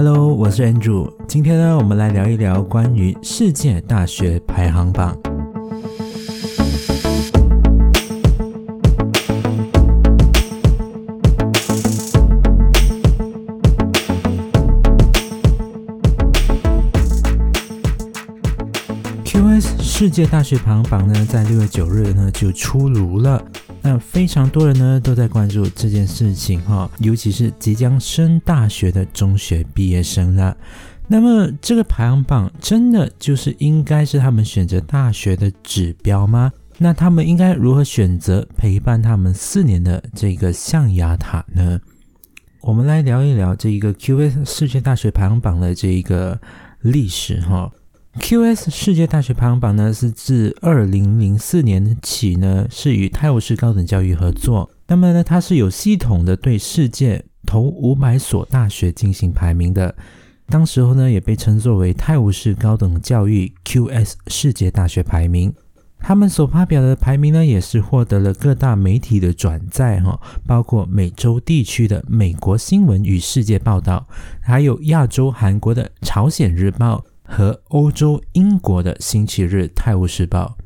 Hello，我是 Andrew。今天呢，我们来聊一聊关于世界大学排行榜。QS 世界大学排行榜呢，在六月九日呢就出炉了。那非常多人呢都在关注这件事情哈，尤其是即将升大学的中学毕业生了。那么这个排行榜真的就是应该是他们选择大学的指标吗？那他们应该如何选择陪伴他们四年的这个象牙塔呢？我们来聊一聊这一个 QS 世界大学排行榜的这一个历史哈。QS 世界大学排行榜呢，是自二零零四年起呢，是与泰晤士高等教育合作。那么呢，它是有系统的对世界头五百所大学进行排名的。当时候呢，也被称作为泰晤士高等教育 QS 世界大学排名。他们所发表的排名呢，也是获得了各大媒体的转载哈，包括美洲地区的《美国新闻与世界报道》，还有亚洲韩国的《朝鲜日报》。和欧洲英国的《星期日泰晤士报》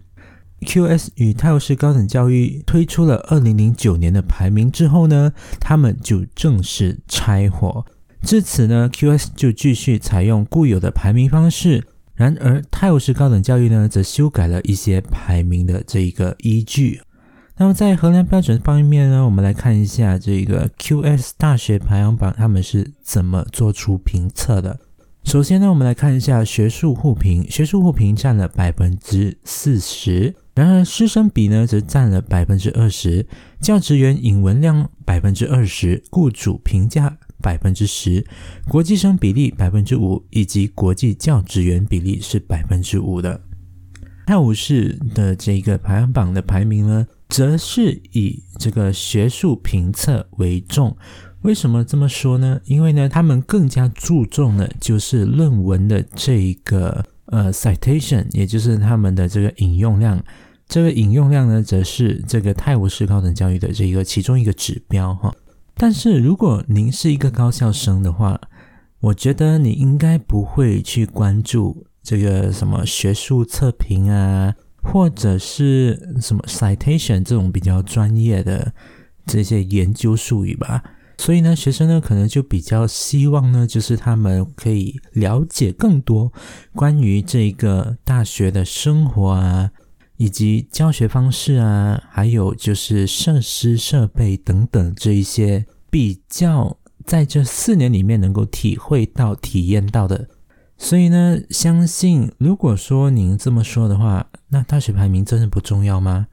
QS 与泰晤士高等教育推出了二零零九年的排名之后呢，他们就正式拆伙。至此呢，QS 就继续采用固有的排名方式。然而，泰晤士高等教育呢，则修改了一些排名的这一个依据。那么，在衡量标准方面呢，我们来看一下这个 QS 大学排行榜，他们是怎么做出评测的。首先呢，我们来看一下学术互评，学术互评占了百分之四十，然而师生比呢则占了百分之二十，教职员引文量百分之二十，雇主评价百分之十，国际生比例百分之五，以及国际教职员比例是百分之五的。泰晤士的这个排行榜的排名呢，则是以这个学术评测为重。为什么这么说呢？因为呢，他们更加注重的就是论文的这一个呃 citation，也就是他们的这个引用量。这个引用量呢，则是这个泰晤士高等教育的这一个其中一个指标哈。但是如果您是一个高校生的话，我觉得你应该不会去关注这个什么学术测评啊，或者是什么 citation 这种比较专业的这些研究术语吧。所以呢，学生呢可能就比较希望呢，就是他们可以了解更多关于这个大学的生活啊，以及教学方式啊，还有就是设施设备等等这一些比较在这四年里面能够体会到、体验到的。所以呢，相信如果说您这么说的话，那大学排名真的不重要吗？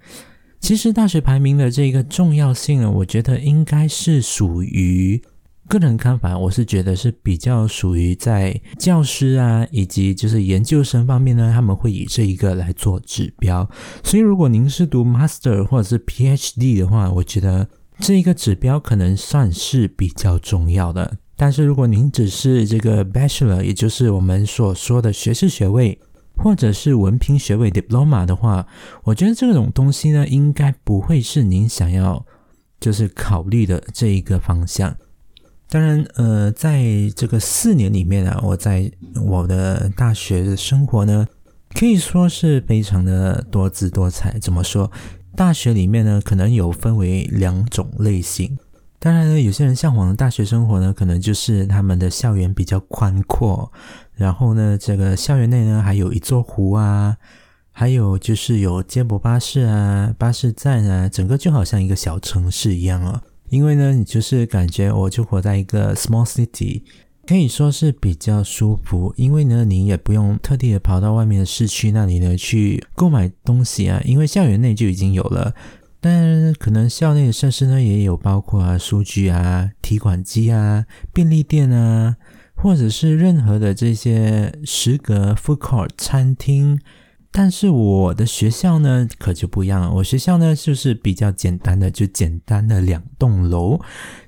其实大学排名的这一个重要性呢，我觉得应该是属于个人看法，我是觉得是比较属于在教师啊，以及就是研究生方面呢，他们会以这一个来做指标。所以如果您是读 Master 或者是 PhD 的话，我觉得这一个指标可能算是比较重要的。但是如果您只是这个 Bachelor，也就是我们所说的学士学位。或者是文凭学位 diploma 的话，我觉得这种东西呢，应该不会是您想要就是考虑的这一个方向。当然，呃，在这个四年里面啊，我在我的大学的生活呢，可以说是非常的多姿多彩。怎么说？大学里面呢，可能有分为两种类型。当然呢，有些人向往的大学生活呢，可能就是他们的校园比较宽阔，然后呢，这个校园内呢还有一座湖啊，还有就是有接驳巴士啊、巴士站啊，整个就好像一个小城市一样啊。因为呢，你就是感觉我就活在一个 small city，可以说是比较舒服。因为呢，你也不用特地的跑到外面的市区那里呢去购买东西啊，因为校园内就已经有了。但可能校内的设施呢，也有包括啊书局啊、提款机啊、便利店啊，或者是任何的这些食阁、food court、餐厅。但是我的学校呢，可就不一样了。我学校呢，就是比较简单的，就简单的两栋楼，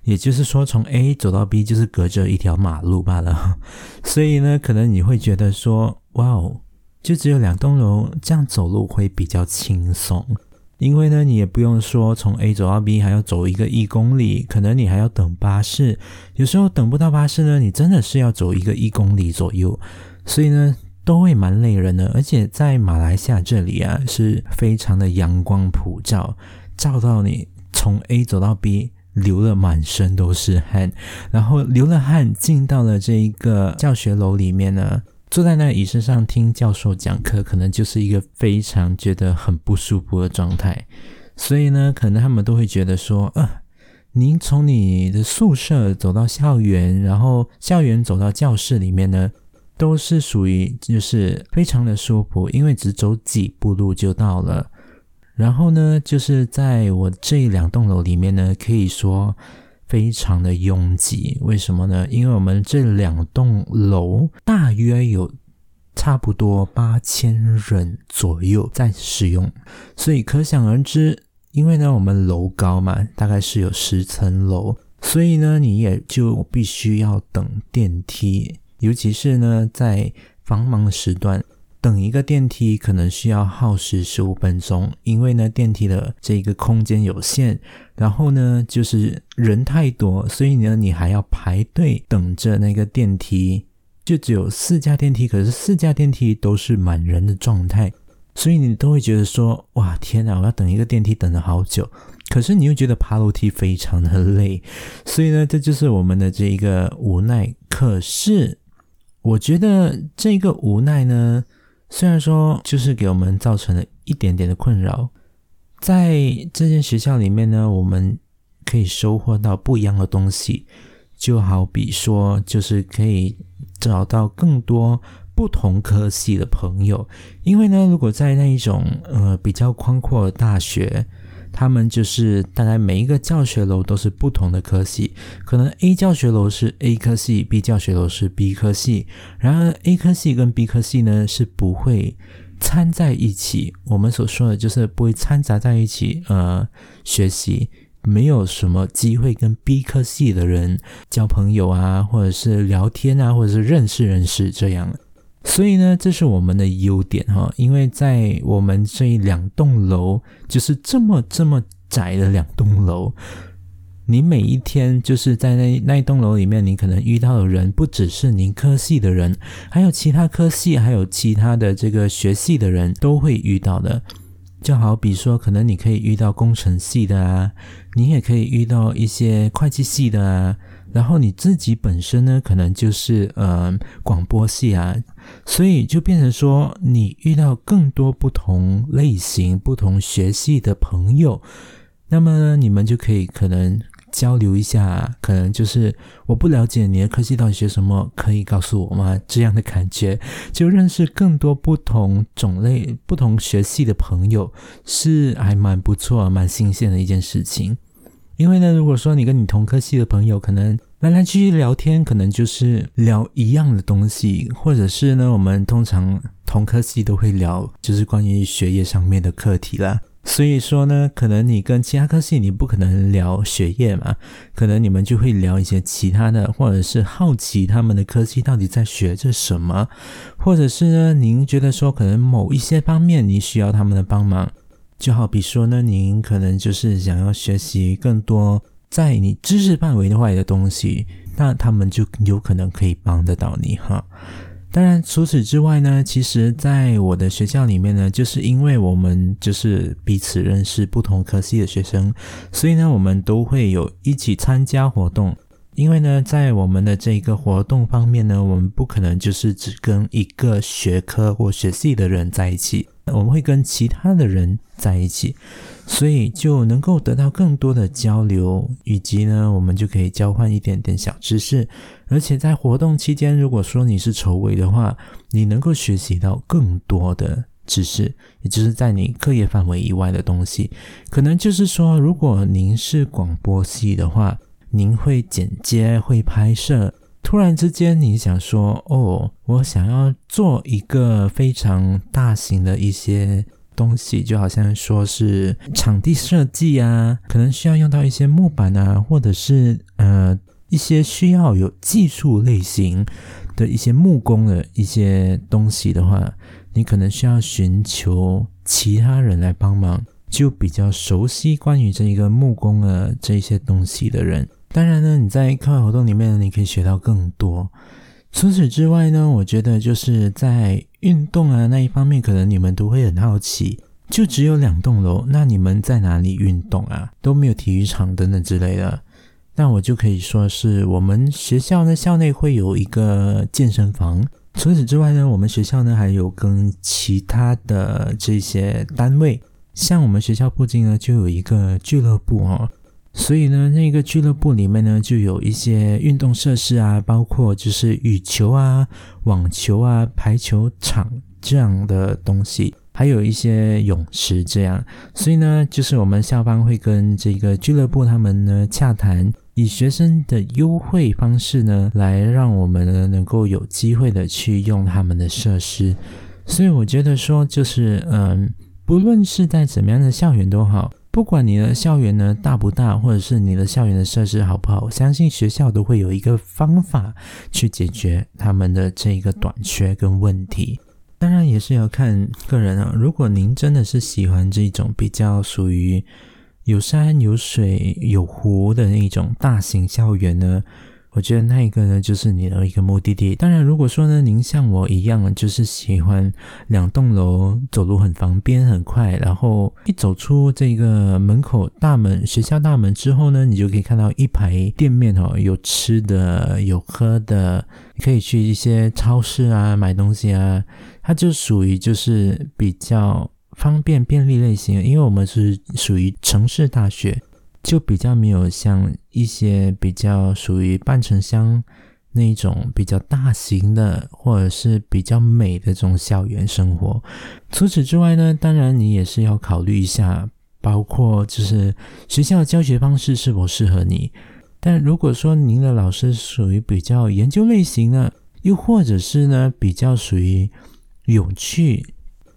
也就是说，从 A 走到 B 就是隔着一条马路罢了。所以呢，可能你会觉得说，哇哦，就只有两栋楼，这样走路会比较轻松。因为呢，你也不用说从 A 走到 B 还要走一个一公里，可能你还要等巴士，有时候等不到巴士呢，你真的是要走一个一公里左右，所以呢，都会蛮累人的。而且在马来西亚这里啊，是非常的阳光普照，照到你从 A 走到 B，流了满身都是汗，然后流了汗进到了这一个教学楼里面呢。坐在那椅子上听教授讲课，可能就是一个非常觉得很不舒服的状态。所以呢，可能他们都会觉得说，呃，您从你的宿舍走到校园，然后校园走到教室里面呢，都是属于就是非常的舒服，因为只走几步路就到了。然后呢，就是在我这两栋楼里面呢，可以说。非常的拥挤，为什么呢？因为我们这两栋楼大约有差不多八千人左右在使用，所以可想而知。因为呢，我们楼高嘛，大概是有十层楼，所以呢，你也就必须要等电梯，尤其是呢，在繁忙的时段。等一个电梯可能需要耗时十五分钟，因为呢电梯的这个空间有限，然后呢就是人太多，所以呢你还要排队等着那个电梯，就只有四架电梯，可是四架电梯都是满人的状态，所以你都会觉得说哇天哪，我要等一个电梯等了好久，可是你又觉得爬楼梯非常的累，所以呢这就是我们的这一个无奈。可是我觉得这个无奈呢。虽然说就是给我们造成了一点点的困扰，在这间学校里面呢，我们可以收获到不一样的东西，就好比说，就是可以找到更多不同科系的朋友。因为呢，如果在那一种呃比较宽阔的大学。他们就是大概每一个教学楼都是不同的科系，可能 A 教学楼是 A 科系，B 教学楼是 B 科系，然而 A 科系跟 B 科系呢是不会掺在一起。我们所说的就是不会掺杂在一起，呃，学习没有什么机会跟 B 科系的人交朋友啊，或者是聊天啊，或者是认识认识这样。所以呢，这是我们的优点哈，因为在我们这两栋楼，就是这么这么窄的两栋楼，你每一天就是在那那一栋楼里面，你可能遇到的人不只是您科系的人，还有其他科系，还有其他的这个学系的人都会遇到的。就好比说，可能你可以遇到工程系的啊，你也可以遇到一些会计系的啊。然后你自己本身呢，可能就是呃广播系啊，所以就变成说，你遇到更多不同类型、不同学系的朋友，那么你们就可以可能交流一下，可能就是我不了解你的科系到底学什么，可以告诉我吗？这样的感觉，就认识更多不同种类、不同学系的朋友，是还蛮不错、蛮新鲜的一件事情。因为呢，如果说你跟你同科系的朋友可能来来去去聊天，可能就是聊一样的东西，或者是呢，我们通常同科系都会聊，就是关于学业上面的课题啦。所以说呢，可能你跟其他科系你不可能聊学业嘛，可能你们就会聊一些其他的，或者是好奇他们的科系到底在学着什么，或者是呢，您觉得说可能某一些方面你需要他们的帮忙。就好比说呢，您可能就是想要学习更多在你知识范围外的东西，那他们就有可能可以帮得到你哈。当然，除此之外呢，其实在我的学校里面呢，就是因为我们就是彼此认识不同科系的学生，所以呢，我们都会有一起参加活动。因为呢，在我们的这个活动方面呢，我们不可能就是只跟一个学科或学系的人在一起。我们会跟其他的人在一起，所以就能够得到更多的交流，以及呢，我们就可以交换一点点小知识。而且在活动期间，如果说你是筹委的话，你能够学习到更多的知识，也就是在你课业范围以外的东西。可能就是说，如果您是广播系的话，您会剪接，会拍摄。突然之间，你想说哦，我想要做一个非常大型的一些东西，就好像说是场地设计啊，可能需要用到一些木板啊，或者是呃一些需要有技术类型的一些木工的一些东西的话，你可能需要寻求其他人来帮忙。就比较熟悉关于这一个木工的这些东西的人。当然呢，你在课外活动里面，你可以学到更多。除此之外呢，我觉得就是在运动啊那一方面，可能你们都会很好奇，就只有两栋楼，那你们在哪里运动啊？都没有体育场等等之类的。那我就可以说是我们学校呢校内会有一个健身房。除此之外呢，我们学校呢还有跟其他的这些单位，像我们学校附近呢就有一个俱乐部哦。所以呢，那个俱乐部里面呢，就有一些运动设施啊，包括就是羽球啊、网球啊、排球场这样的东西，还有一些泳池这样。所以呢，就是我们校方会跟这个俱乐部他们呢洽谈，以学生的优惠方式呢，来让我们呢能够有机会的去用他们的设施。所以我觉得说，就是嗯，不论是在怎么样的校园都好。不管你的校园呢大不大，或者是你的校园的设施好不好，我相信学校都会有一个方法去解决他们的这个短缺跟问题。当然也是要看个人啊。如果您真的是喜欢这种比较属于有山有水有湖的那种大型校园呢？我觉得那一个呢，就是你的一个目的地。当然，如果说呢，您像我一样，就是喜欢两栋楼走路很方便、很快，然后一走出这个门口大门、学校大门之后呢，你就可以看到一排店面哦，有吃的、有喝的，可以去一些超市啊买东西啊，它就属于就是比较方便、便利类型。因为我们是属于城市大学。就比较没有像一些比较属于半城乡那种比较大型的，或者是比较美的这种校园生活。除此之外呢，当然你也是要考虑一下，包括就是学校教学方式是否适合你。但如果说您的老师属于比较研究类型呢，又或者是呢比较属于有趣，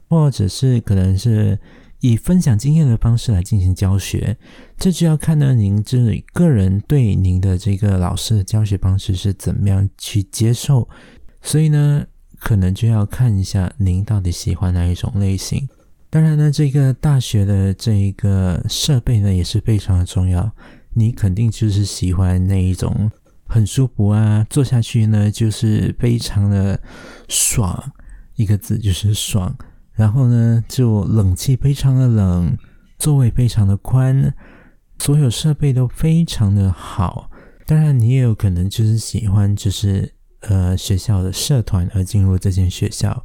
或者是可能是。以分享经验的方式来进行教学，这就要看呢您这个人对您的这个老师的教学方式是怎么样去接受，所以呢，可能就要看一下您到底喜欢哪一种类型。当然呢，这个大学的这一个设备呢也是非常的重要，你肯定就是喜欢那一种很舒服啊，坐下去呢就是非常的爽，一个字就是爽。然后呢，就冷气非常的冷，座位非常的宽，所有设备都非常的好。当然，你也有可能就是喜欢就是呃学校的社团而进入这间学校，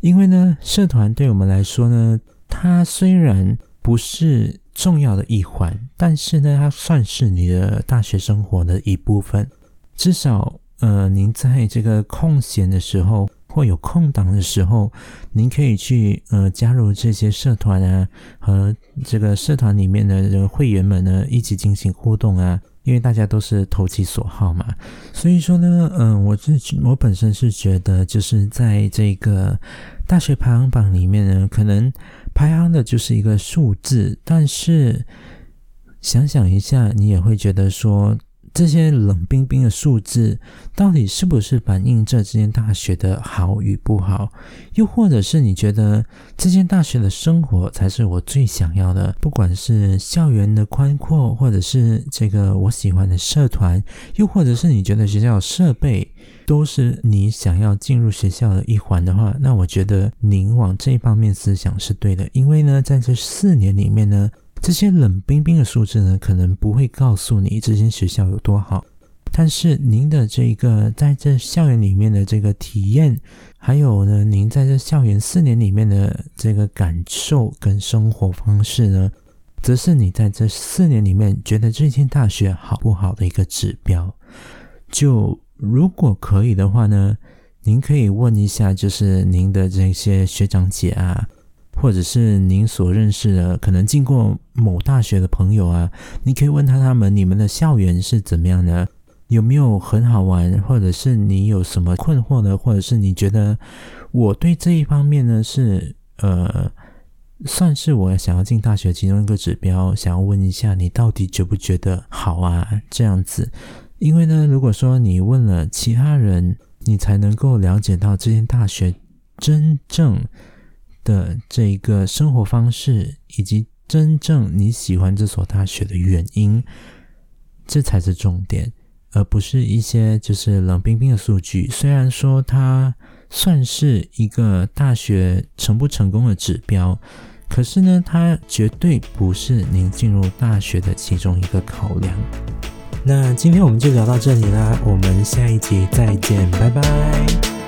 因为呢，社团对我们来说呢，它虽然不是重要的一环，但是呢，它算是你的大学生活的一部分。至少呃，您在这个空闲的时候。或有空档的时候，您可以去呃加入这些社团啊，和这个社团里面的这个会员们呢一起进行互动啊，因为大家都是投其所好嘛。所以说呢，嗯，我是我本身是觉得，就是在这个大学排行榜里面呢，可能排行的就是一个数字，但是想想一下，你也会觉得说。这些冷冰冰的数字，到底是不是反映这间大学的好与不好？又或者是你觉得这间大学的生活才是我最想要的？不管是校园的宽阔，或者是这个我喜欢的社团，又或者是你觉得学校设备都是你想要进入学校的一环的话，那我觉得您往这方面思想是对的。因为呢，在这四年里面呢。这些冷冰冰的数字呢，可能不会告诉你这间学校有多好，但是您的这个在这校园里面的这个体验，还有呢，您在这校园四年里面的这个感受跟生活方式呢，则是你在这四年里面觉得这间大学好不好的一个指标。就如果可以的话呢，您可以问一下，就是您的这些学长姐啊。或者是您所认识的，可能进过某大学的朋友啊，你可以问他他们你们的校园是怎么样的，有没有很好玩，或者是你有什么困惑呢？或者是你觉得我对这一方面呢是呃，算是我想要进大学其中一个指标，想要问一下你到底觉不觉得好啊？这样子，因为呢，如果说你问了其他人，你才能够了解到这间大学真正。的这一个生活方式以及真正你喜欢这所大学的原因，这才是重点，而不是一些就是冷冰冰的数据。虽然说它算是一个大学成不成功的指标，可是呢，它绝对不是您进入大学的其中一个考量。那今天我们就聊到这里啦，我们下一集再见，拜拜。